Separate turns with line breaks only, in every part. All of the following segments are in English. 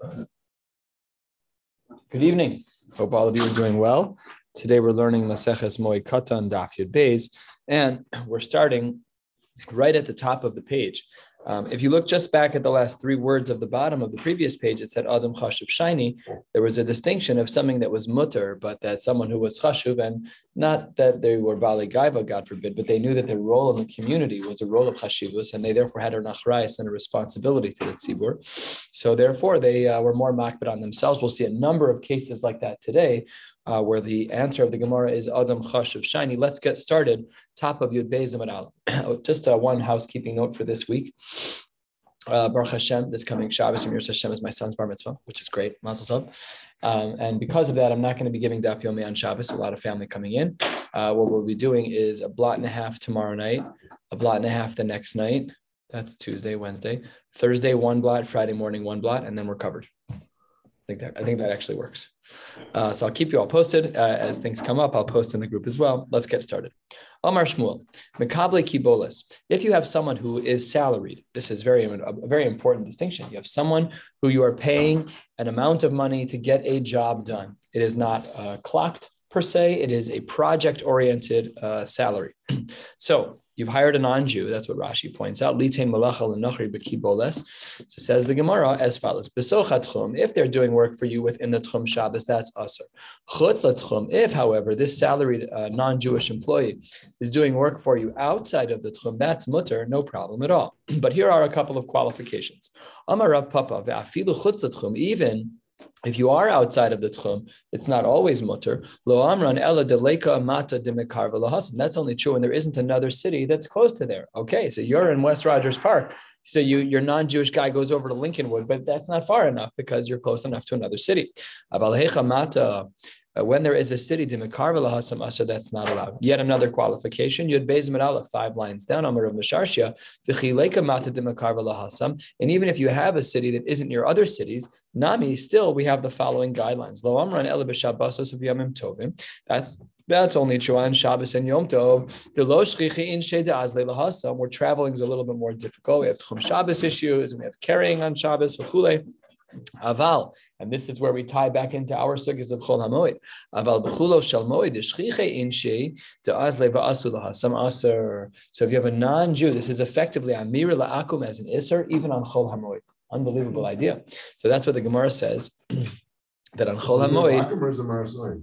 Good evening. Hope all of you are doing well. Today we're learning Maseches Moed Katan Daf Yud Beis, and we're starting right at the top of the page. Um, if you look just back at the last three words of the bottom of the previous page, it said Adam Chashuv Shiny. There was a distinction of something that was mutter, but that someone who was Chashuv, and not that they were Bali Gaiva, God forbid, but they knew that their role in the community was a role of Chashivus, and they therefore had an achrayas and a responsibility to the tzibur. So therefore, they uh, were more makbid on themselves. We'll see a number of cases like that today, uh, where the answer of the Gemara is Adam Chashuv Shiny. Let's get started. Top of Yud Beis and Just uh, one housekeeping note for this week. Uh, Baruch Hashem, this coming Shabbos and Mir Hashem is my son's bar mitzvah, which is great. Mazel tov. Um, and because of that, I'm not going to be giving Daf Yomi on Shabbos. A lot of family coming in. Uh, what we'll be doing is a blot and a half tomorrow night, a blot and a half the next night. That's Tuesday, Wednesday, Thursday, one blot, Friday morning, one blot, and then we're covered think that I think that actually works. Uh, so I'll keep you all posted uh, as things come up. I'll post in the group as well. Let's get started. Amar Shmuel, Mekable Kibolis. If you have someone who is salaried, this is very a very important distinction. You have someone who you are paying an amount of money to get a job done. It is not uh, clocked per se. It is a project oriented uh, salary. so You've hired a non-Jew. That's what Rashi points out. So says the Gemara as follows: If they're doing work for you within the tchum Shabbos, that's tchum. If, however, this salaried uh, non-Jewish employee is doing work for you outside of the tchum, that's mutter, no problem at all. But here are a couple of qualifications. Even if you are outside of the tchum, it's not always mutter. Lo amran ela deleka amata de That's only true when there isn't another city that's close to there. Okay, so you're in West Rogers Park. So you, your non-Jewish guy goes over to Lincolnwood, but that's not far enough because you're close enough to another city. Uh, when there is a city, asr, that's not allowed. Yet another qualification, Yud Beis Aleph, five lines down, Amar of Masharsha, and even if you have a city that isn't near other cities, Nami, still we have the following guidelines. Lo Amran of Tovim. That's that's only true on Shabbos and Yom Tov. The Lo Shchichi in Sheda Azle Lahasam, where traveling is a little bit more difficult. We have Tchum Shabbos issues, and we have carrying on Shabbos, V'chule. Aval, and this is where we tie back into our sugyas of Chol Hamoed. Aval b'chulo shel moed shchiche inche to azle va'asu some aser. So if you have a non-Jew, this is effectively amir la'akum as an iser, even on Chol Hamoed. Unbelievable idea. So that's what the Gemara says that on Chol Hamoed.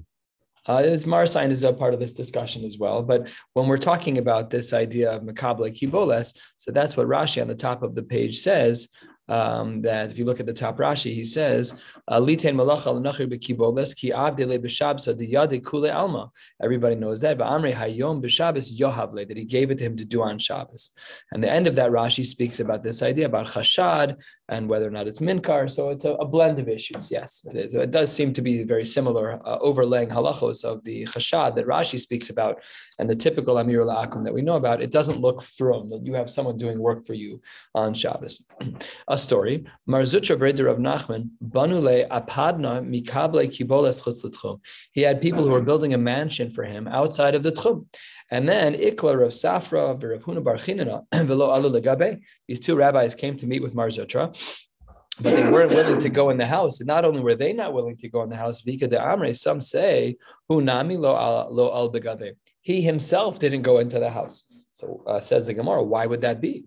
Uh, Marasign is a part of this discussion as well. But when we're talking about this idea of Makabla Kiboles, so that's what Rashi on the top of the page says um, that if you look at the top Rashi, he says, "Litain malacha l'nachir b'kiboles ki avdele b'shabsa the yade kule alma." Everybody knows that. But Amri hayom b'shabbos yohavle that he gave it to him to do on Shabbos. And the end of that Rashi speaks about this idea about chashad and whether or not it's minkar. So it's a, a blend of issues. Yes, it is. It does seem to be very similar, uh, overlaying halachos of the chashad that Rashi speaks about and the typical amir akum that we know about. It doesn't look from that you have someone doing work for you on Shabbos. a story. Mar Zutra Breder of Nachman, Banule Apadna Mikable Kiboles. He had people who were building a mansion for him outside of the Tchum. And then Ikla of Safra of Rav Huna Bar Chinana, Velo Alu Legabe. These two rabbis came to meet with Mar Zutra, but they weren't willing to go in the house. And not only were they not willing to go in the house, Vika de Amre, some say, Hunami lo al lo al He himself didn't go into the house. So uh, says the Gemara, why would that be?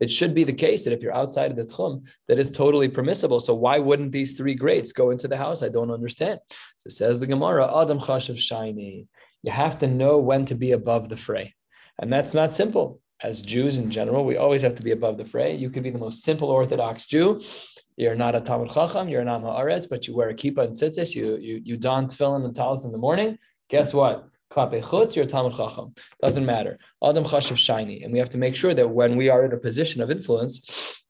It should be the case that if you're outside of the tchum, that is totally permissible. So why wouldn't these three greats go into the house? I don't understand. So says the Gemara, Adam chashav shiny. You have to know when to be above the fray, and that's not simple. As Jews in general, we always have to be above the fray. You could be the most simple Orthodox Jew. You're not a Talmud Chacham, you're an not Haaretz, but you wear a kippah and tzitzis, you, you, you don tefillin and talis in the morning, Guess what? Klape chutz, you're Chacham. Doesn't matter. Adam chashav shiny. And we have to make sure that when we are in a position of influence,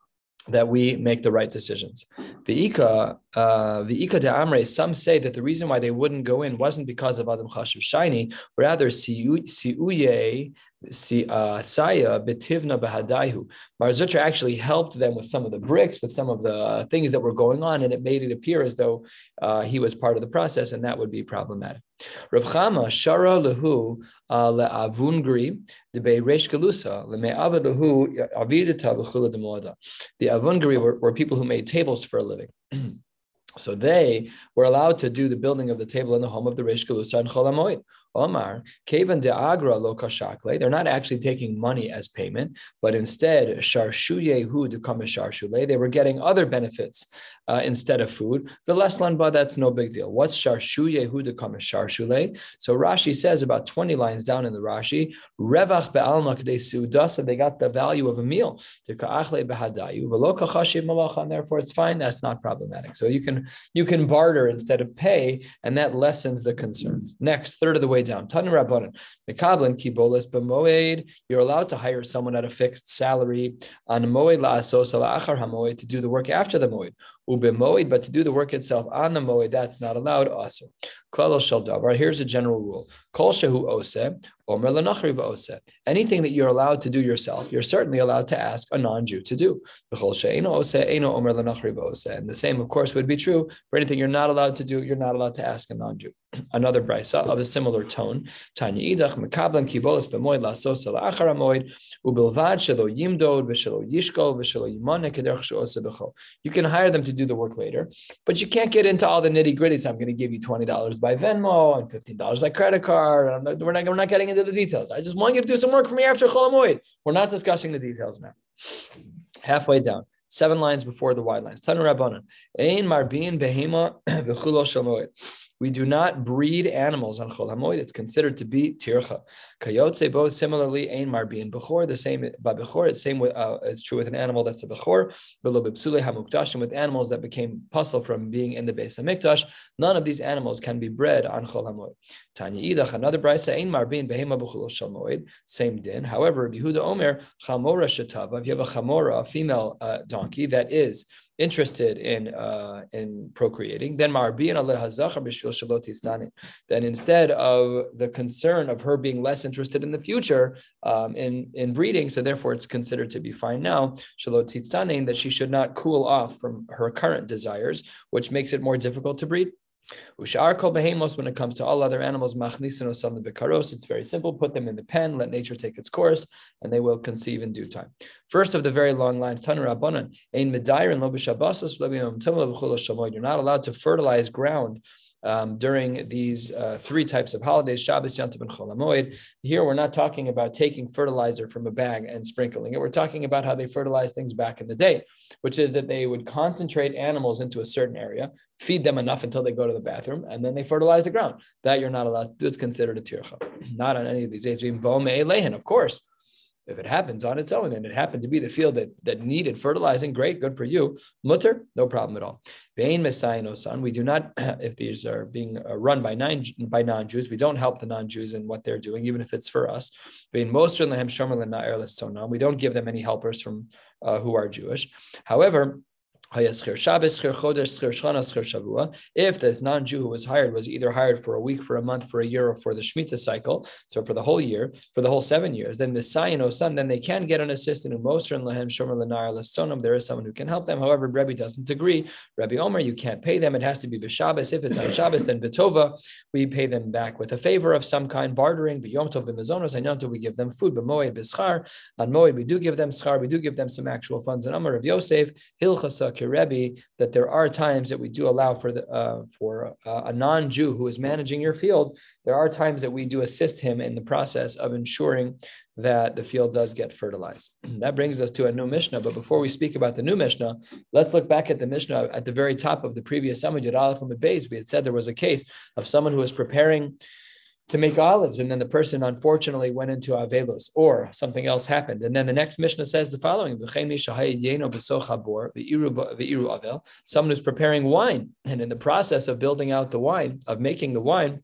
that we make the right decisions. The Ika, uh, the Ika de Amre, some say that the reason why they wouldn't go in wasn't because of Adam Chashav Shiny, rather Siuye Saya betivna bahadaihu. Mar Zutra actually helped them with some of the bricks, with some of the things that were going on, and it made it appear as though uh, he was part of the process, and that would be problematic. Rav Chama shara lehu uh, le'avungri debe resh galusa le'me'avad lehu avidita v'chula demoada. The avungri were, were people who made tables for a living. So they were allowed to do the building of the table in the home of the Rish Galusa and Cholamoid. Omar, Kevan de Agra lo kashakle. They're not actually taking money as payment, but instead, sharshuyehu to de kamesharshule. They were getting other benefits uh, instead of food. The less lanba, that's no big deal. What's sharshuyehu to de kamesharshule? So Rashi says about 20 lines down in the Rashi, revach be'alma k'dei sudas, and they got the value of a meal. To ka'achle behadayu, v'lo kachashiv malacha, and therefore it's fine. That's not problematic. So you can you can barter instead of pay, and that lessens the concerns. Next, third of the way way down. Tanu Rabbanan, b'moed. You're allowed to hire someone at a fixed salary on moed la'asos la'achar hamoed to do the work after the moed. Ubemoed, but to do the work itself on the moed, that's not allowed. Also, klal shel davar. Here's a general rule: Kol shehu ose omer lenachri ose. Anything that you're allowed to do yourself, you're certainly allowed to ask a non-Jew to do. Kol she'eno ose eno omer lenachri ose. And the same, of course, would be true for anything you're not allowed to do. You're not allowed to ask a non-Jew. Another brisa of a similar tone: Tanya idach mekablan kibolis b'moed la'asos la'achar hamoed ubilvad shelo yimdod v'shelo yishkol v'shelo yimane kederch she'ose b'chol. You can hire them to to do the work later. But you can't get into all the nitty gritty. So I'm going to give you $20 by Venmo and $15 by credit card. Not, we're, not, we're not getting into the details. I just want you to do some work for me after Cholamoid. We're not discussing the details now. Halfway down seven lines before the wide lines. Tanu Rabbanan. Ein marbin behema v'chulo. We do not breed animals on Chol Hamoed. It's considered to be tircha. Kayotze both similarly ein marbi and bechor. The same by bechor. It's same with uh, it's true with an animal that's a bechor. Below bipsule and with animals that became puzzle from being in the base of mikdash. None of these animals can be bred on Chol Hamoed. Tanya idach another brisa ein marbin behema bechul shalmoed. Same din. However, Yehuda Omer chamora shetava. If you have a chamora, a female uh, donkey that is interested in uh, in procreating, then then instead of the concern of her being less interested in the future um, in in breeding, so therefore it's considered to be fine now, that she should not cool off from her current desires, which makes it more difficult to breed. Ushar kol behemos, when it comes to all other animals, machnisin osam bekaros, it's very simple. Put them in the pen, let nature take its course, and they will conceive in due time. First of the very long lines, Tanu Rabbanan, ein medayir and lo You're not allowed to fertilize ground um, during these uh, three types of holidays, Shabbos, Yantav, and Chol HaMoed. Here, we're not talking about taking fertilizer from a bag and sprinkling it. We're talking about how they fertilized things back in the day, which is that they would concentrate animals into a certain area, feed them enough until they go to the bathroom, and then they fertilize the ground. That you're not allowed to do. It's considered a tircha. Not on any of these days. Of course, if it happens on its own and it happened to be the field that, that needed fertilizing, great, good for you. Mutter, no problem at all. Vein son. We do not, if these are being uh, run by nine by non-Jews, we don't help the non-Jews in what they're doing, even if it's for us. Vein Moser Lehem Shomer We don't give them any helpers from uh, who are Jewish. However, if this non-Jew who was hired was either hired for a week, for a month, for a year, or for the Shemitah cycle, so for the whole year, for the whole seven years, then Messiah no son, then they can get an assistant in Moser and Lahem Shomer Lenar Lesonam. There is someone who can help them. However, Rebbe doesn't agree. Rebbe Omer, you can't pay them. It has to be B'Shabbos. If it's on Shabbos, then Betova, we pay them back with a favor of some kind, bartering. B'Yom Tov B'Mazonos, and Yom Tov we give them food. B'Moed B'Schar, on Moed we do give them schar, we do give them some actual funds. And Amar of Yosef, Hilchasa Rebbe that there are times that we do allow for the uh, for uh, a non-Jew who is managing your field. There are times that we do assist him in the process of ensuring that the field does get fertilized. that brings us to a new Mishnah. But before we speak about the new Mishnah, let's look back at the Mishnah at the very top of the previous Samud Yud Aleph We had said there was a case of someone who was preparing to make olives. And then the person unfortunately went into Avelos or something else happened. And then the next Mishnah says the following someone who's preparing wine. And in the process of building out the wine, of making the wine,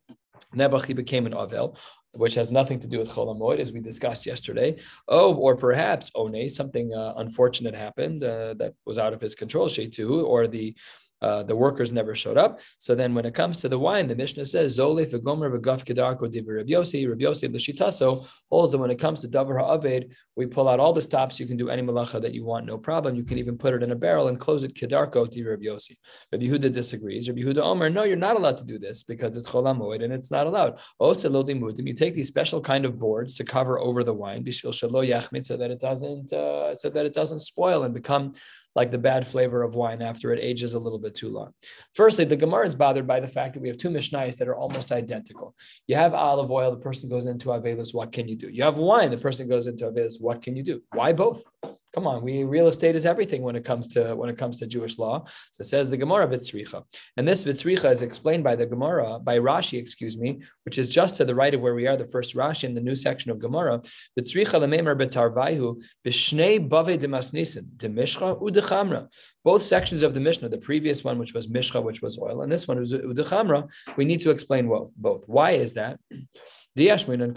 Nebuch became an Avel which has nothing to do with Chol as we discussed yesterday. Oh, or perhaps One, something uh, unfortunate happened uh, that was out of his control, Sheitu, or the uh, the workers never showed up. So then when it comes to the wine, the Mishnah says, Zole v'gomer v'gaf kedarko divi Rabbi Yossi, Rabbi Yossi l'shitaso, holds that when it comes to davar ha'aved, we pull out all the stops. You can do any malacha that you want, no problem. You can even put it in a barrel and close it kedarko divi Rabbi Yossi. Rabbi Yehuda disagrees. Rabbi Yehuda Omer, no, you're not allowed to do this because it's cholamoid and it's not allowed. You take these special kind of boards to cover over the wine, so that it doesn't, uh, so that it doesn't spoil and become like the bad flavor of wine after it ages a little bit too long. Firstly, the Gemara is bothered by the fact that we have two Mishnayos that are almost identical. You have olive oil, the person goes into Avelis, what can you do? You have wine, the person goes into Avelis, what can you do? Why both? Come on, we real estate is everything when it comes to when it comes to Jewish law. So says the Gemara Vitzricha. And this Vitzricha is explained by the Gemara, by Rashi, excuse me, which is just to the right of where we are, the first Rashi in the new section of Gemara. Vitzricha lememer betarvaihu b'shnei bave demasnisin demishcha udechamra. Both sections of the Mishnah, the previous one, which was Mishcha, which was oil, and this one was udechamra, we need to explain well, both. Why is that? Diashmin and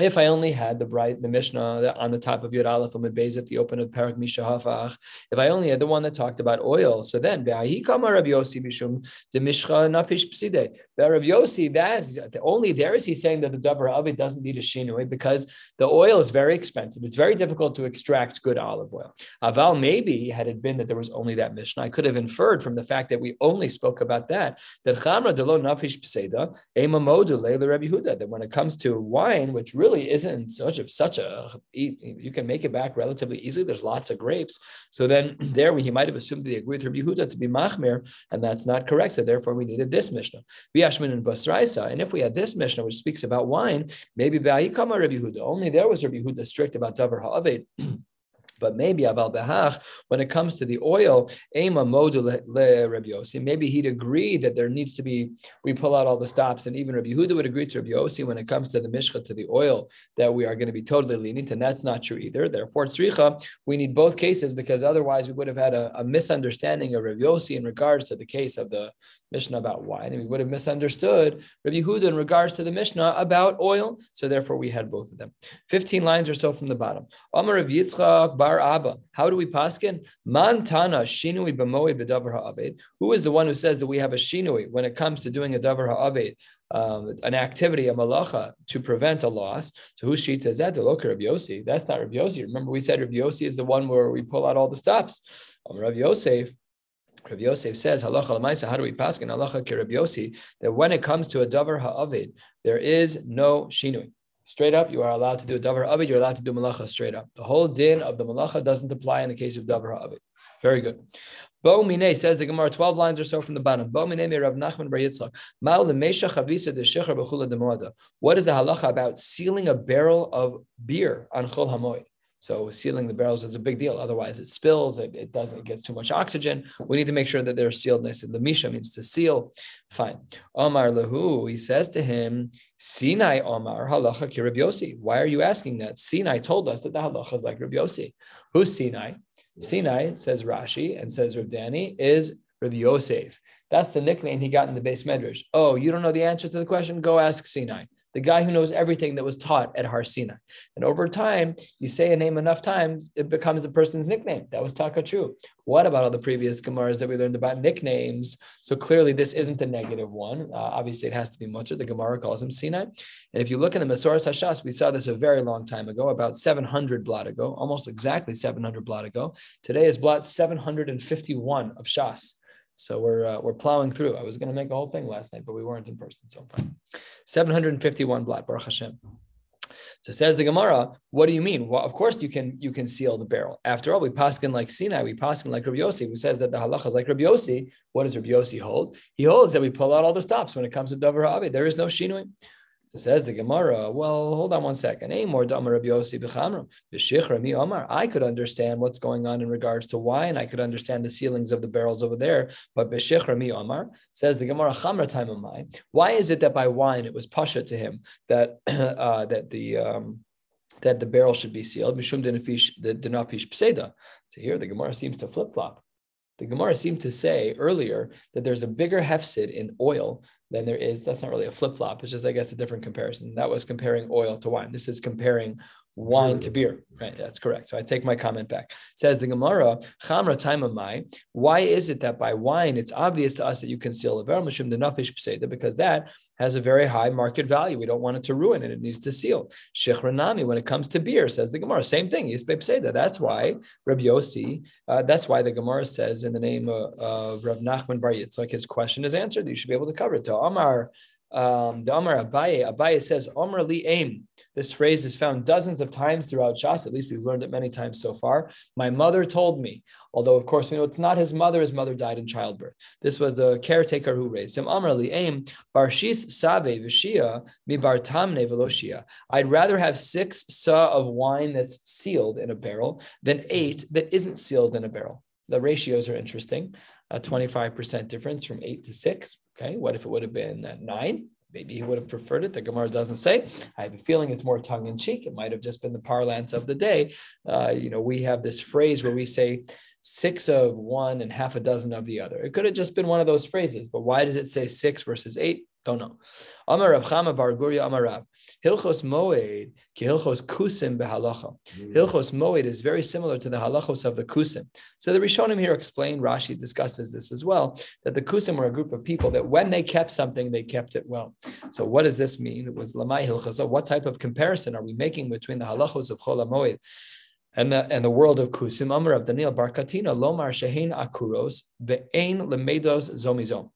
if I only had the bright the Mishnah on the top of Yud Aleph Amid Beis at the open of Parak Mishahafach, if I only had the one that talked about oil, so then Rabbi Yossi Bishum the Mishcha Nafish Pside. Rabbi Yossi, that's the only there is he saying that the Davar Avid doesn't need a shinui because the oil is very expensive. It's very difficult to extract good olive oil. Aval maybe had it been that there was only that Mishnah, I could have inferred from the fact that we only spoke about that that Chamra Delo Nafish Pseda Ema Modu Rabbi Huda that when it comes to wine, which really really isn't such a such a you can make it back relatively easily. There's lots of grapes. So then there we, he might have assumed that he agreed with Rabbi Yehuda to be machmir, and that's not correct. So therefore we needed this Mishnah. Biashmin and Basraisa. And if we had this Mishnah which speaks about wine, maybe Ba'ikama Rabbi Yehuda. Only there was Rabbi Yehuda strict about Davar Ha'aved. But maybe aval behach, when it comes to the oil, ema modu le Rabbi Yossi, maybe he'd agree that there needs to be, we pull out all the stops, and even Rabbi Yehuda would agree to Rabbi Yossi when it comes to the mishcha, to the oil, that we are going to be totally lenient, and that's not true either. Therefore, tzricha, we need both cases because otherwise we would have had a, a misunderstanding of Rabbi Yossi in regards to the case of the Mishnah about wine, and we would have misunderstood Rabbi Yehuda in regards to the Mishnah about oil. So therefore, we had both of them. Fifteen lines or so from the bottom. Amar Yitzchak Bar Abba. How do we paskin? Mantana shinui b'moi b'davar ha'aved. Who is the one who says that we have a shinui when it comes to doing a davar ha'aved? Um, an activity, a malacha, to prevent a loss. So whose sheet says that? The look Rabbi Yossi. That's not Rabbi Yossi. Remember, we said Rabbi Yossi is the one where we pull out all the stops. Um, Rabbi Yosef, Rabbi Yosef says, halacha lamaisa, how do we pass in halacha ki Rabbi that when it comes to a davar ha'avid, there is no shinui. Straight up, you are allowed to do a davar ha'avid, you're allowed to do malacha straight up. The whole din of the malacha doesn't apply in the case of davar ha'avid. Very good. Bo Mine says the Gemara, 12 lines or so from the bottom. Bo Mine me Rav Nachman Bar Yitzchak. chavisa de shecher b'chula de What is the halacha about sealing a barrel of beer on chol hamoy? So sealing the barrels is a big deal. Otherwise, it spills. It, it doesn't. It gets too much oxygen. We need to make sure that they're sealed nice. And the misha means to seal. Fine. Omar lehu. He says to him, Sinai Omar halacha ki Rabbi Yossi. Why are you asking that? Sinai told us that the halacha is like Rabbi Yossi. Who's Sinai? Sinai says Rashi and says Rav Dani is Rabbi Yosef. That's the nickname he got in the base medrash. Oh, you don't know the answer to the question? Go ask Sinai the guy who knows everything that was taught at Har Sinai. And over time, you say a name enough times, it becomes a person's nickname. That was Takachu. What about all the previous Gemaras that we learned about nicknames? So clearly, this isn't a negative one. Uh, obviously, it has to be Mutzer. The Gemara calls him Sinai. And if you look in the Masoras Hashas, we saw this a very long time ago, about 700 blot ago, almost exactly 700 blot ago. Today is blot 751 of Shas. So we're uh, we're plowing through. I was going to make a whole thing last night, but we weren't in person, so fine. 751 blot, Baruch Hashem. So says the Gemara, what do you mean? Well, of course you can you can seal the barrel. After all, we paskin like Sinai, we paskin like Rabbi who says that the halacha is like Rabbi. What does Rabbi Yossi hold? He holds that we pull out all the stops when it comes to Davar Ha'avi. There is no shinui. So says the Gemara, well, hold on one second. I could understand what's going on in regards to wine. I could understand the ceilings of the barrels over there. But Omar says the Gemara Chamra time. Why is it that by wine it was pasha to him that uh, that the um, that the barrel should be sealed? Mishum denafish pseda. So here the Gemara seems to flip flop. The Gemara seemed to say earlier that there's a bigger hefsid in oil than there is. That's not really a flip flop. It's just, I guess, a different comparison. That was comparing oil to wine. This is comparing wine to beer. Right, that's correct. So I take my comment back. Says the Gemara, Chamra time of my. Why is it that by wine it's obvious to us that you can conceal a barrel mishum the nafish pseda because that has a very high market value. We don't want it to ruin it. It needs to seal. Shechranami, when it comes to beer, says the Gemara, same thing. That's why Rabbi Yossi, uh, that's why the Gemara says in the name of, of Rav Nachman Bar Yitzchak, his question is answered. You should be able to cover it. To Amar um, the Omar Abaye, Abaye says, Omar li aim. This phrase is found dozens of times throughout Shas. At least we've learned it many times so far. My mother told me, although of course we know it's not his mother. His mother died in childbirth. This was the caretaker who raised him. Omar li aim barshis save v'shia mi bar tamne veloshia. I'd rather have six sa of wine that's sealed in a barrel than eight that isn't sealed in a barrel. The ratios are interesting. A 25% difference from eight to six. Okay, what if it would have been nine? Maybe he would have preferred it. The Gemara doesn't say. I have a feeling it's more tongue in cheek. It might have just been the parlance of the day. Uh, you know, we have this phrase where we say six of one and half a dozen of the other. It could have just been one of those phrases, but why does it say six versus eight? Don't know. Amar Rav Chama Bar Guria Amar Rav. Hilchos Moed ki Hilchos Kusim behalacha. Mm. Hilchos Moed is very similar to the halachos of the Kusim. So the Rishonim here explain, Rashi discusses this as well, that the Kusim were a group of people that when they kept something, they kept it well. So what does this mean? It was Lamai Hilchos. What type of comparison are we making between the halachos of Chol Moed and the and the world of Kusim? Amar of Daniel Barkatina Lomar Shehin Akuros ve'ein lemedos zomizom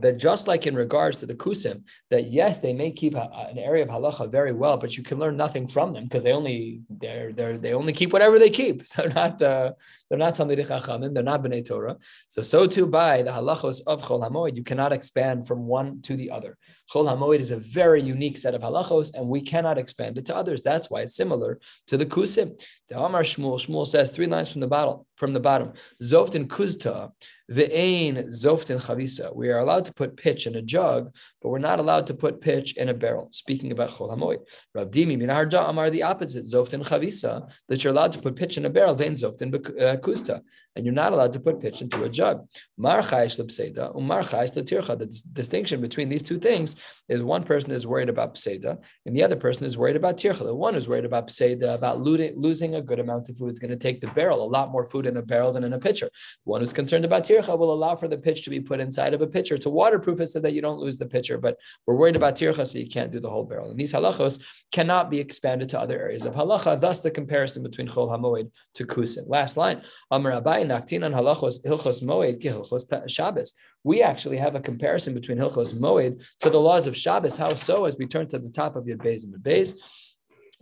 that just like in regards to the kusim, that yes, they may keep a, an area of halacha very well, but you can learn nothing from them because they only they're, they're they only keep whatever they keep. They're not uh, they're not talmidei chachamim. They're not bnei Torah. So so too by the halachos of chol hamoed, you cannot expand from one to the other. Chol hamoed is a very unique set of halachos, and we cannot expand it to others. That's why it's similar to the kusim. The Amar Shmuel Shmuel says three lines from the bottom. From the bottom, zoftin kuzta Ve'ain zoftin chavisa. We are allowed to put pitch in a jug, but we're not allowed to put pitch in a barrel. Speaking about chol hamoy, Rav Dimi minarda amar the opposite zoftin chavisa that you're allowed to put pitch in a barrel. Ve'ain zoftin uh, kusta, and you're not allowed to put pitch into a jug. Mar chayish lebseda umar chayish. The distinction between these two things is one person is worried about pseda and the other person is worried about tircha. The one is worried about pseda, about losing a good amount of food. It's going to take the barrel a lot more food in a barrel than in a pitcher. The one who's concerned about tircha will allow for the pitch to be put inside of a pitcher to waterproof it so that you don't lose the pitcher. But we're worried about tircha, so you can't do the whole barrel. And these halachos cannot be expanded to other areas of halacha. Thus, the comparison between chol hamoed to kusin. Last line: Amar Abai naktin on halachos hilchos moed ki hilchos Shabbos. We actually have a comparison between hilchos moed to the laws of Shabbos. How so? As we turn to the top of your Beis and Beis.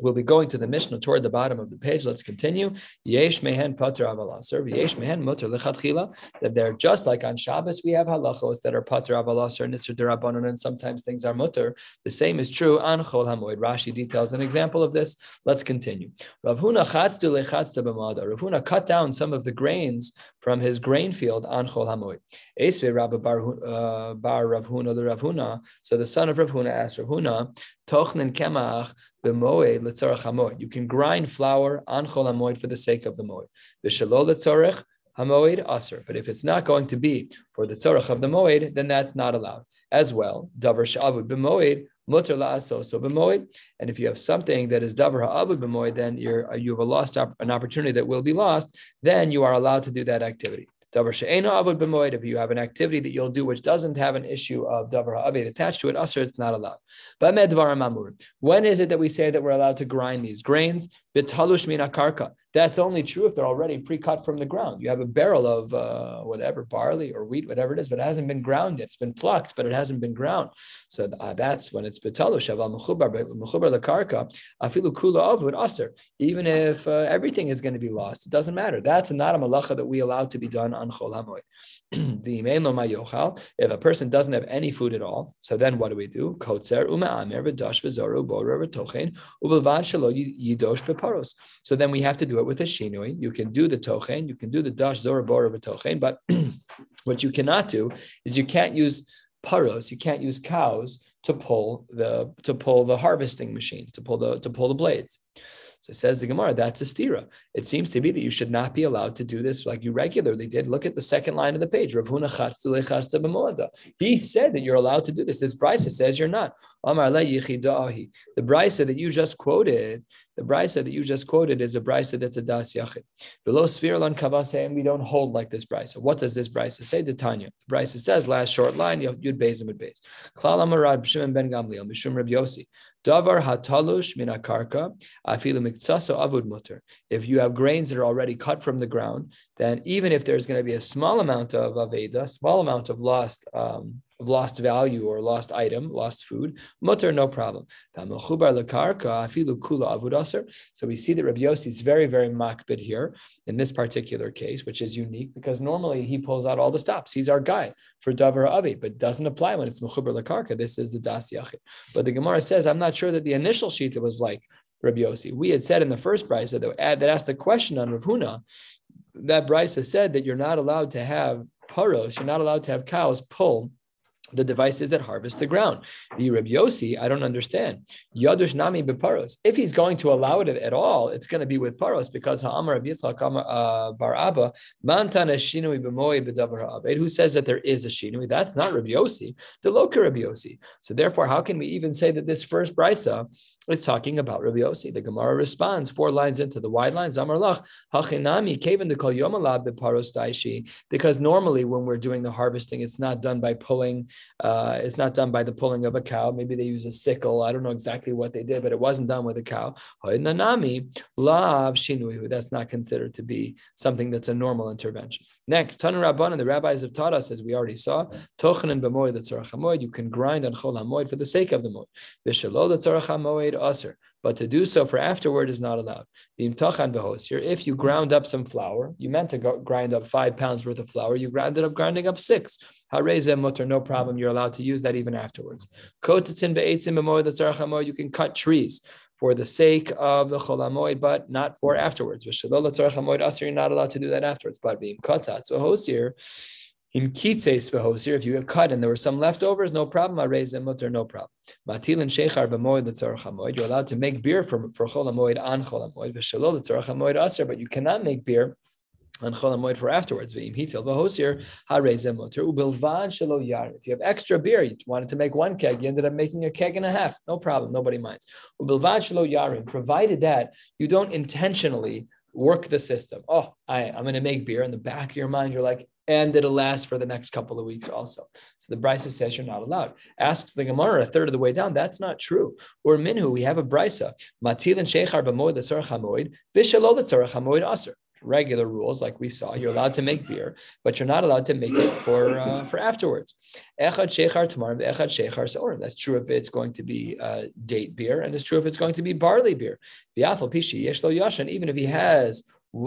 We'll be going to the Mishnah toward the bottom of the page. Let's continue. Yesh mehen pater avalaser, yesh mehen muter lechatchila. That they're just like on Shabbos, we have halachos that are pater avalaser, nitzer derabanan, and sometimes things are muter. The same is true on chol hamoed. Rashi details an example of this. Let's continue. Rav Huna cut down some of the grains from his grain field on chol hamoed. Esve Rabba bar, uh, the So the son of Rav Huna asked Rav Huna, Tochnen kemach b'moed letzorach hamoed. You can grind flour on chol hamoed for the sake of the moed. V'shelo letzorach hamoed aser. But if it's not going to be for the tzorach of the moed, then that's not allowed. As well, davar sha'avud b'moed mutter la'aso so. And if you have something that is davar ha'avud b'moed, then you're uh, you have a lost an opportunity that will be lost. Then you are allowed to do that activity. Davar she'ena avod b'moed. If you have an activity that you'll do which doesn't have an issue of davar ha'aved attached to it, usher, it's not allowed. But mamur. When is it that we say that we're allowed to grind these grains? Bitalush mina karka. That's only true if they're already pre-cut from the ground. You have a barrel of uh, whatever barley or wheat, whatever it is, but it hasn't been ground yet. It's been plucked, but it hasn't been ground. So uh, that's when it's bitalush. Aval mechubar lekarka afilu kula avud aser. Even if uh, everything is going to be lost, it doesn't matter. That's not a malacha that we allow to be done on chol hamoed. if a person doesn't have any food at all, so then what do we do? Kotzer ume'amer v'dash v'zoru borer v'tochen u'belvad shelo yidosh beparos. So then we have to do it with a shinui. You can do the tochen, you can do the dash zoru borer v'tochen, but what you cannot do is you can't use paros, you can't use cows to pull the to pull the harvesting machines, to pull the to pull the blades. So says the Gemara, that's a stira. It seems to be that you should not be allowed to do this like you regularly did. Look at the second line of the page. He said that you're allowed to do this. This brisa says you're not. The brisa that you just quoted, the brisa that you just quoted is a brisa that's a das yachid. Below svirlan kavase, and we don't hold like this brisa. What does this brisa say? The Tanya. The brisa says, last short line, Yud Beis and Beis. Klal Amarad Shimon ben Gamliel Mishum Reb Yosi. Davar hatalush min afilu miktsaso avud mutter. If you have grains that are already cut from the ground, then even if there's going to be a small amount of aveda, small amount of lost um, lost value or lost item, lost food, mutter, no problem. So we see that Rabbi Yossi is very, very makbid here in this particular case, which is unique because normally he pulls out all the stops. He's our guy for davar avi, but doesn't apply when it's mechubar lakarka. This is the das yachid. But the Gemara says, I'm not sure that the initial sheet was like Rabbi Yossi. We had said in the first brisa that, that asked the question on Rav Huna, that brisa said that you're not allowed to have paros, you're not allowed to have cows pull the devices that harvest the ground. The Reb Yossi, I don't understand. Yadush nami beparos. If he's going to allow it at all, it's going to be with paros because Ha'amar Reb Yitzchak uh, Bar Abba mantana shinui b'moi. Who says that there is a shinui? That's not Reb. The loka Reb Yossi. So therefore, how can we even say that this first brisa is talking about Rabbi Yossi. The Gemara responds four lines into the wide lines. Amarlach hachinami kaven to kol yomalab beparos daishi. Because normally when we're doing the harvesting, it's not done by pulling. Uh, it's not done by the pulling of a cow. Maybe they use a sickle. I don't know exactly what they did, but it wasn't done with a cow. Nanami lav shinui. That's not considered to be something that's a normal intervention. Next, Tanu Rabban and the rabbis have taught us, as we already saw, tochen and b'moed the You can grind on chol hamoed for the sake of the moed. V'shelo the tzarach aser, but to do so for afterward is not allowed. If you ground up some flour, you meant to grind up five pounds worth of flour, you grounded up grinding up six. mutter, no problem. You're allowed to use that even afterwards. You can cut trees for the sake of the cholamoid, but not for afterwards. You're not allowed to do that afterwards. But being katat, so hosir in kitzeis v'hosir, if you have cut and there were some leftovers, no problem. I raise them mutter, no problem. Matil and shechar b'moed l'tzorach hamoed. You're allowed to make beer for for chol hamoed on chol hamoed v'shalol l'tzorach aser, but you cannot make beer on chol hamoed for afterwards. If you have extra beer, you wanted to make one keg, you ended up making a keg and a half. No problem, nobody minds. Provided that you don't intentionally work the system. Oh, I, I'm going to make beer. In the back of your mind, you're like, and it'll last for the next couple of weeks also. So the brisa says you're not allowed. Asks the Gemara a third of the way down. That's not true. Or minhu, we have a brisa. Matil and sheikhar b'moed chamoid, vishalol the chamoid aser. Regular rules, like we saw, you're allowed to make beer, but you're not allowed to make it for uh, for afterwards. Echad sheikhar tomorrow, echad sheikhar seorim. That's true if it's going to be uh, date beer, and it's true if it's going to be barley beer. V'afal pishi yeshlo yashan. Even if he has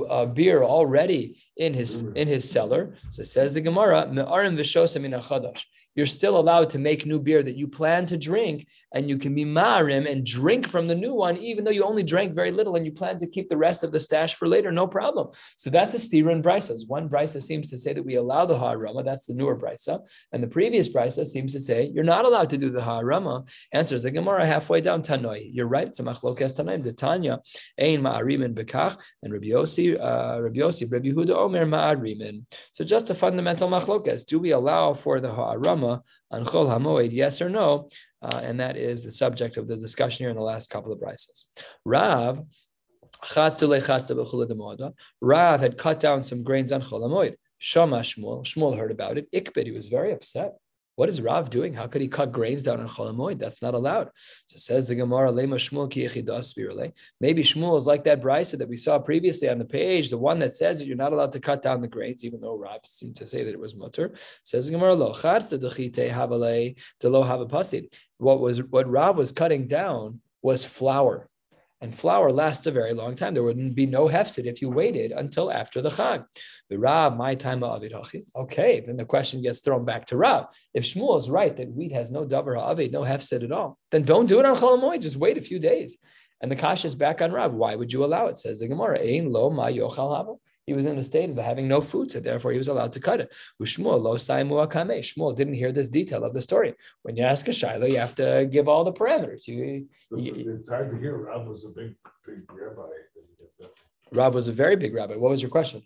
uh, beer already in his in his cellar. So says the Gemara, me'arim v'shosa You're still allowed to make new beer that you plan to drink, and you can be marim and drink from the new one, even though you only drank very little and you plan to keep the rest of the stash for later, no problem. So that's a stira in brisas. One brisa seems to say that we allow the ha'arama, that's the newer brisa, and the previous brisa seems to say you're not allowed to do the ha'arama. Answers the Gemara halfway down tanoi. You're right. It's a machlokas tanaim. The Tanya ein ma'arimin bekach and Rabbi Yossi, uh, Rabbi Yossi, Rabbi Huda Omer ma'arimin. So just a fundamental machlokas. Do we allow for the ha'arama on chol hamoed? Yes or no? Uh, and that is the subject of the discussion here in the last couple of brises. Rav, Rav had cut down some grains on Cholamoid. Shama Shmuel, Shmuel heard about it. Ikbid, he was very upset. What is Rav doing? How could he cut grains down on Cholamoid? That's not allowed. So says the Gemara, Lema Shmuel ki Maybe Shmuel is like that brisa that we saw previously on the page, the one that says that you're not allowed to cut down the grains, even though Rav seemed to say that it was mutter. Says the Gemara, Lo What was what Rav was cutting down was flour. And flour lasts a very long time. There wouldn't be no hefsid if you waited until after the Chag. The Rav, my time of Okay, then the question gets thrown back to Rav. If Shmuel is right that wheat has no davar ha'avid, no hefsid at all, then don't do it on Cholamoy. Just wait a few days. And the kash is back on Rav. Why would you allow it? Says the Gemara. Ein lo ma yochal he was in a state of having no food, so therefore he was allowed to cut it. Ushmuel lo akame. Shmuel didn't hear this detail of the story. When you ask a shiloh, you have to give all the parameters. You,
you, it's hard to hear. Rav was a big big rabbi that he had nothing.
Rav was a very big rabbi. What was your question?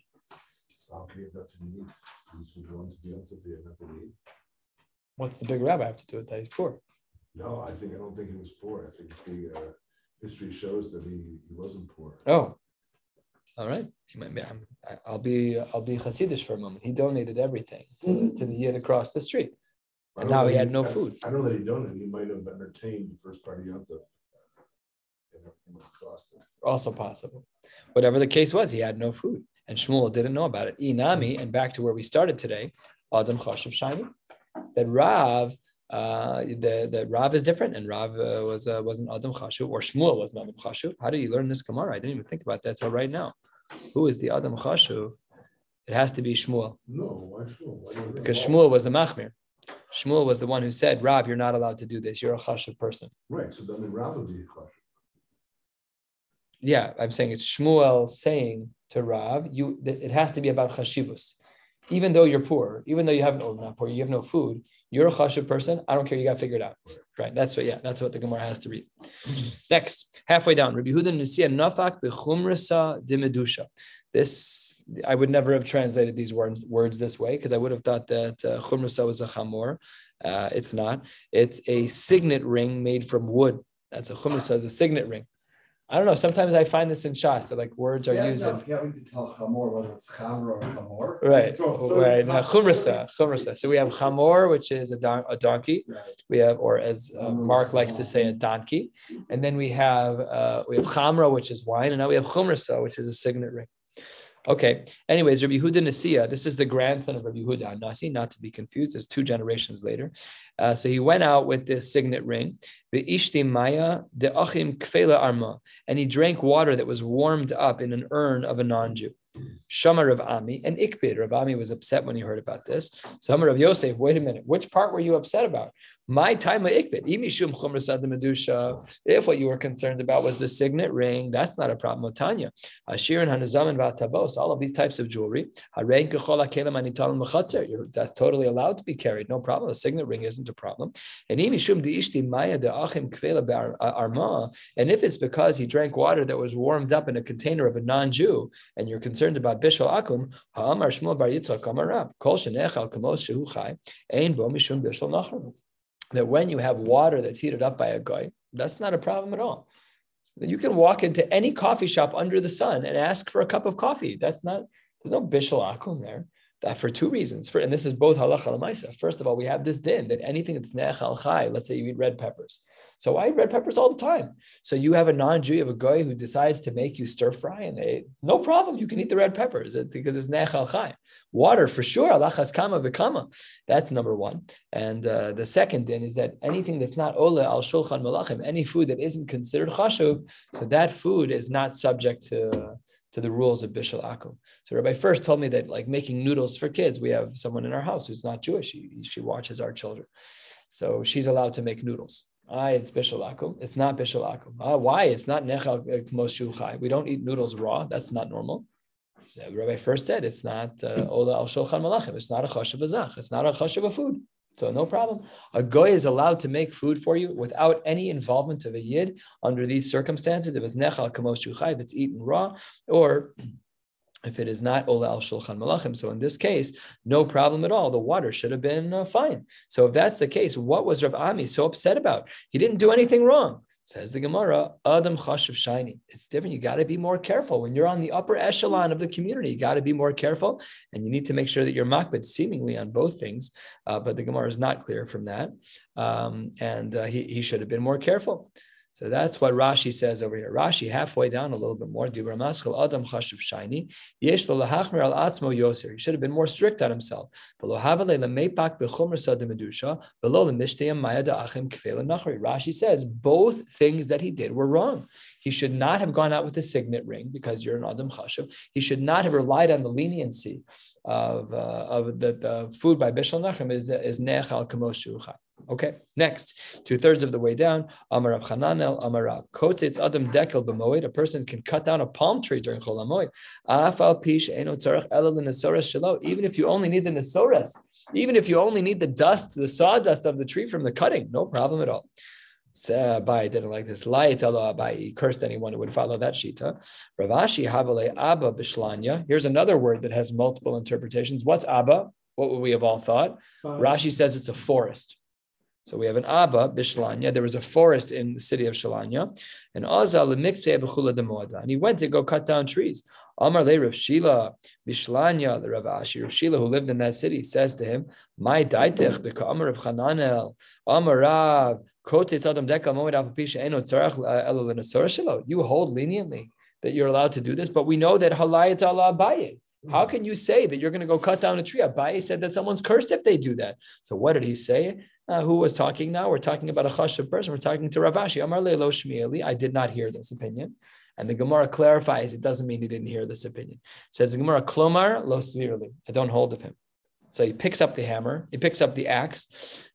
So how can he have nothing to eat? He's going to the answer if he had nothing to eat.
What's the big rabbi have to do with that? He's poor.
No, I think I don't think he was poor. I think the uh, history shows that he, he wasn't poor.
Oh, all right. He might be, I'm, I- I'll be I'll be Hasidish for a moment. He donated everything to, to the yid across the street, and now he had no food.
I know that he donated. He might have entertained the first part of Yontif. And he was exhausted.
Also possible. Whatever the case was, he had no food, and Shmuel didn't know about it. Inami, and back to where we started today, Adam Chashav Shani, that Rav. Uh, the the Rav is different, and Rav uh, was uh, wasn't Adam Chashuv, or Shmuel was not Adam Chashuv. How did you learn this Gemara? I didn't even think about that till right now. Who is the Adam Chashuv? It has to be Shmuel.
No, why Shmuel? Why
because Shmuel was the machmir. Shmuel was the one who said, Rab, you're not allowed to do this. You're a chashuv person."
Right, so then the rabbi would be a question.
Yeah, I'm saying it's Shmuel saying to Rav, "You, it has to be about chashivus. Even though you're poor, even though you have no, not poor, you have no food. You're a chashuv person. I don't care. You got to figure it out. Right? That's what. Yeah, that's what the Gemara has to read. Next, halfway down, Rabbi Huda Nisia Nafak bechumrasa dimedusha. This I would never have translated these words words this way because I would have thought that uh, was a chamor. Uh, it's not. It's a signet ring made from wood. That's a chumrasa is a signet ring. I don't know. Sometimes I find this in Shas that like words are
Yeah,
used.
no, forget we did tell Chamor, whether it's Chamor or Chamor.
Right,
throw
right. Now, chumrasa, chumrasa. So we have chamor, which is a, don- a donkey.
Right.
We have, or as uh, Mark likes to say, a donkey. And then we have uh, we have chamra, which is wine, and now we have chumrasa, which is a signet ring. Okay. Anyways, Rabbi Yehuda Nasiya, this is the grandson of Rabbi Yehuda Nasi, not to be confused. It's two generations later. Uh, so he went out with this signet ring, the ishti maya de achim kfela arma, and he drank water that was warmed up in an urn of a non-Jew. Shama Rav Ami and Ikbid. Rav Ami was upset when he heard about this. So Amar Rav Yosef, wait a minute, which part were you upset about? My time of medusha. If what you were concerned about was the signet ring, that's not a problem. Tanya. Ashir and Vatabos, all of these types of jewelry. That's totally allowed to be carried. No problem. The signet ring isn't a problem. And. And if it's because he drank water that was warmed up in a container of a non-Jew, and you're concerned about bishul akum, ha'amar Shmuel bar Yitzchak amar Rab, kol shenechal kamos shehu chai, ein bo mishum bishul nachrim. That when you have water that's heated up by a guy, that's not a problem at all. You can walk into any coffee shop under the sun and ask for a cup of coffee. That's not, there's no bishul akum there. That for two reasons. For, and this is both halacha lemaisa. First of all, we have this din that anything that's nechal chai, let's say you eat red peppers. So I eat red peppers all the time. So you have a non-Jew, you have a guy who decides to make you stir fry, and they no problem, you can eat the red peppers because it's nechal chai. Water for sure, alachas kama v'kama. That's number one. And uh, the second din is that anything that's not ola al shulchan malachim, any food that isn't considered chashuv, so that food is not subject to to the rules of bishul akum. So Rabbi first told me that like making noodles for kids, we have someone in our house who's not Jewish. She, she watches our children, so she's allowed to make noodles. Ah, it's bishul akum. It's not bishul akum. Ah, why? It's not nechal kmos chai. We don't eat noodles raw. That's not normal. So Rabbi first said it's not uh, ola al shulchan malachim. It's not a chashav azach. It's not a chashav of a food. So no problem. A goy is allowed to make food for you without any involvement of a yid under these circumstances. If it's nechal kamos shuchai, if it's eaten raw, or if it is not ola al shulchan malachim. So in this case, no problem at all. The water should have been uh, fine. So if that's the case, what was Rav Ami so upset about? He didn't do anything wrong. Says the Gemara, Adam chashav shiny. It's different. You got to be more careful when you're on the upper echelon of the community. You got to be more careful, and you need to make sure that you're makbid seemingly on both things. Uh, but the Gemara is not clear from that, um, and uh, he he should have been more careful. So that's what Rashi says over here. Rashi halfway down a little bit more. Maskal adam lahachmir al atzmo yoser. He should have been more strict on himself. Rashi says both things that he did were wrong. He should not have gone out with a signet ring because you're an adam chashav. He should not have relied on the leniency of, uh, of the, the food by Bishal Nachem is, is nechal kamos shuchai. Okay, next, two thirds of the way down, Amar Rav Chananel, Amar Rav. Adam Dekel b'moed, a person can cut down a palm tree during Chol. Afal pish eno tzarech elel l'nesoras shelo, even if you only need the nesoras, even if you only need the dust, the sawdust of the tree from the cutting, no problem at all. Abai didn't like this. Light Abai, he cursed anyone who would follow that shita. Rav Ashi Havale Abba Bishlanya. Here's another word that has multiple interpretations. What's Abba? What would we have all thought? Rashi says it's a forest. So we have an Abba, Bishlanya. There was a forest in the city of Shalanya. And Azal and he went to go cut down trees. Amar le Rav Shila, Bishlanya, the Rav Ashi, Rav Shila, who lived in that city, says to him, My daitech, the Amar of Chananel, Amar Rav, you hold leniently that you're allowed to do this, but we know that halayat Allah Abaye. How can you say that you're going to go cut down a tree? Abaye said that someone's cursed if they do that. So what did he say? Uh, who was talking now? We're talking about a chashav person. We're talking to Rav Ashi. I did not hear this opinion. And the Gemara clarifies it doesn't mean he didn't hear this opinion. It says the Gemara, klomar lo svirli. I don't hold of him. So he picks up the hammer, he picks up the axe,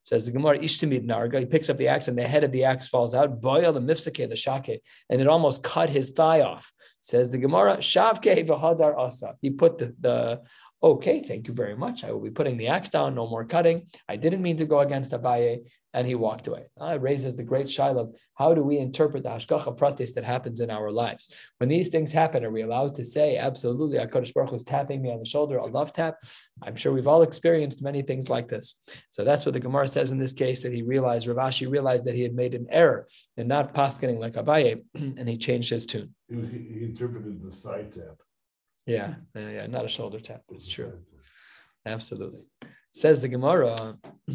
says the Gemara, Ishtamid Narga, he picks up the axe and the head of the axe falls out, boil the mifsake, the shake, and it almost cut his thigh off. Says the Gemara, Shavke v'hadar asa. He put the, the okay, thank you very much. I will be putting the axe down, no more cutting. I didn't mean to go against Abaye, and he walked away. Uh, it raises the great shaila of how do we interpret the hashgacha pratis that happens in our lives? When these things happen, are we allowed to say, absolutely, HaKadosh Baruch Hu is tapping me on the shoulder, a love tap? I'm sure we've all experienced many things like this. So that's what the Gemara says in this case, that he realized, Rav Ashi realized that he had made an error in not paskening like Abaye, and he changed his tune.
He, he interpreted the side tap.
Yeah, yeah, yeah, not a shoulder tap, but it's true. Absolutely. Says the Gemara,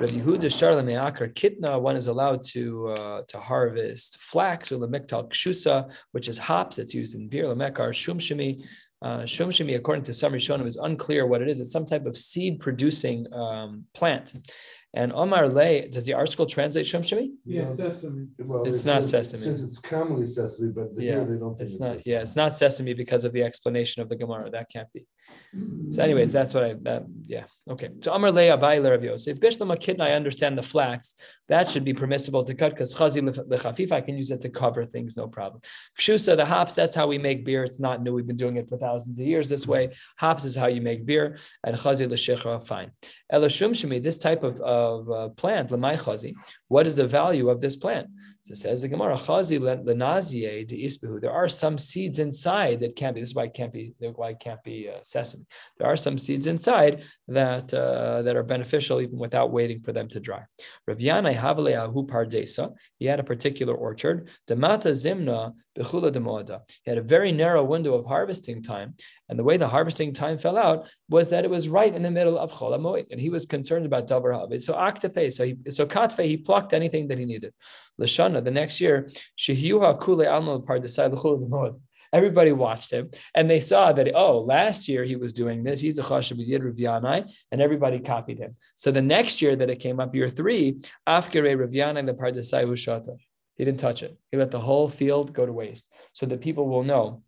Rav Yehuda Sharla Me'akar Kitna, one is allowed to uh, to harvest flax or lemektal kshusa, which is hops that's used in beer, lemekar shumshimi. Uh, shumshimi, according to some Rishonim, is unclear what it is. It's some type of seed producing um, plant. And Omar Le, does the ArtScroll translate Shumshimi?
Yeah, sesame.
Well,
It's
it
not
says-
sesame.
It says it's commonly sesame, but
Yeah,
here they don't think
It's
it's
not,
sesame.
yeah, it's not sesame because of the explanation of the Gemara. That can't be. So, anyways, that's what I, that, yeah, okay. So, Amar Leah Abaye Rav Yosef. Bishlam Akidna, I understand the flax. That should be permissible to cut because Chazi Lechafif, I can use it to cover things, no problem. Kshusa, the hops, that's how we make beer. It's not new. We've been doing it for thousands of years this way. Hops is how you make beer. And Chazi Leshechra, fine. Elashum Shemi, this type of, of uh, plant, Lamai Chazi, what is the value of this plant? So it says the Gemara, Chazi lenazie de isbehu. There are some seeds inside that can't be. This is why it can't be. Why it can't be uh, sesame. There are some seeds inside that uh, that are beneficial even without waiting for them to dry. Rav Yanai Havale Ahu Pardesa. He had a particular orchard. Demata Zimna Bechula Demoada. He had a very narrow window of harvesting time, and the way the harvesting time fell out was that it was right in the middle of Chol Hamoed, and he was concerned about Davar Havid. So Aktefe, so he so Katfe, he plucked anything that he needed. Lashana, the next year, Shehiuha Kule Alma Pardesai Lechula Demoada. Everybody watched him and they saw that, oh, last year he was doing this. He's a Chashav Yid Rav and everybody copied him. So the next year that it came up, year three, Afgare Rav Yanai the Pardesai Hushata. He didn't touch it. He let the whole field go to waste so that people will know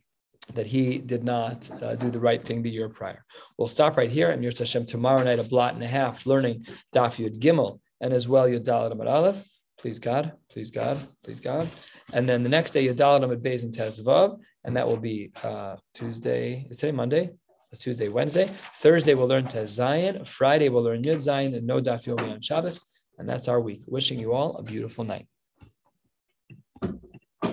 that he did not uh, do the right thing the year prior. We'll stop right here and Yirtz Hashem tomorrow night, a blot and a half, learning Daf Yud Gimel and as well Yud Dalet Amud Aleph. Please God, please God, please God. And then the next day, Yud Dalet Amud Beis and Tezvav, and that will be uh, Tuesday. Is today Monday? It's Tuesday, Wednesday. Thursday we'll learn Tez Zayin. Friday we'll learn Yud Zayin and no Daf Yomi on Shabbos. And that's our week. Wishing you all a beautiful night.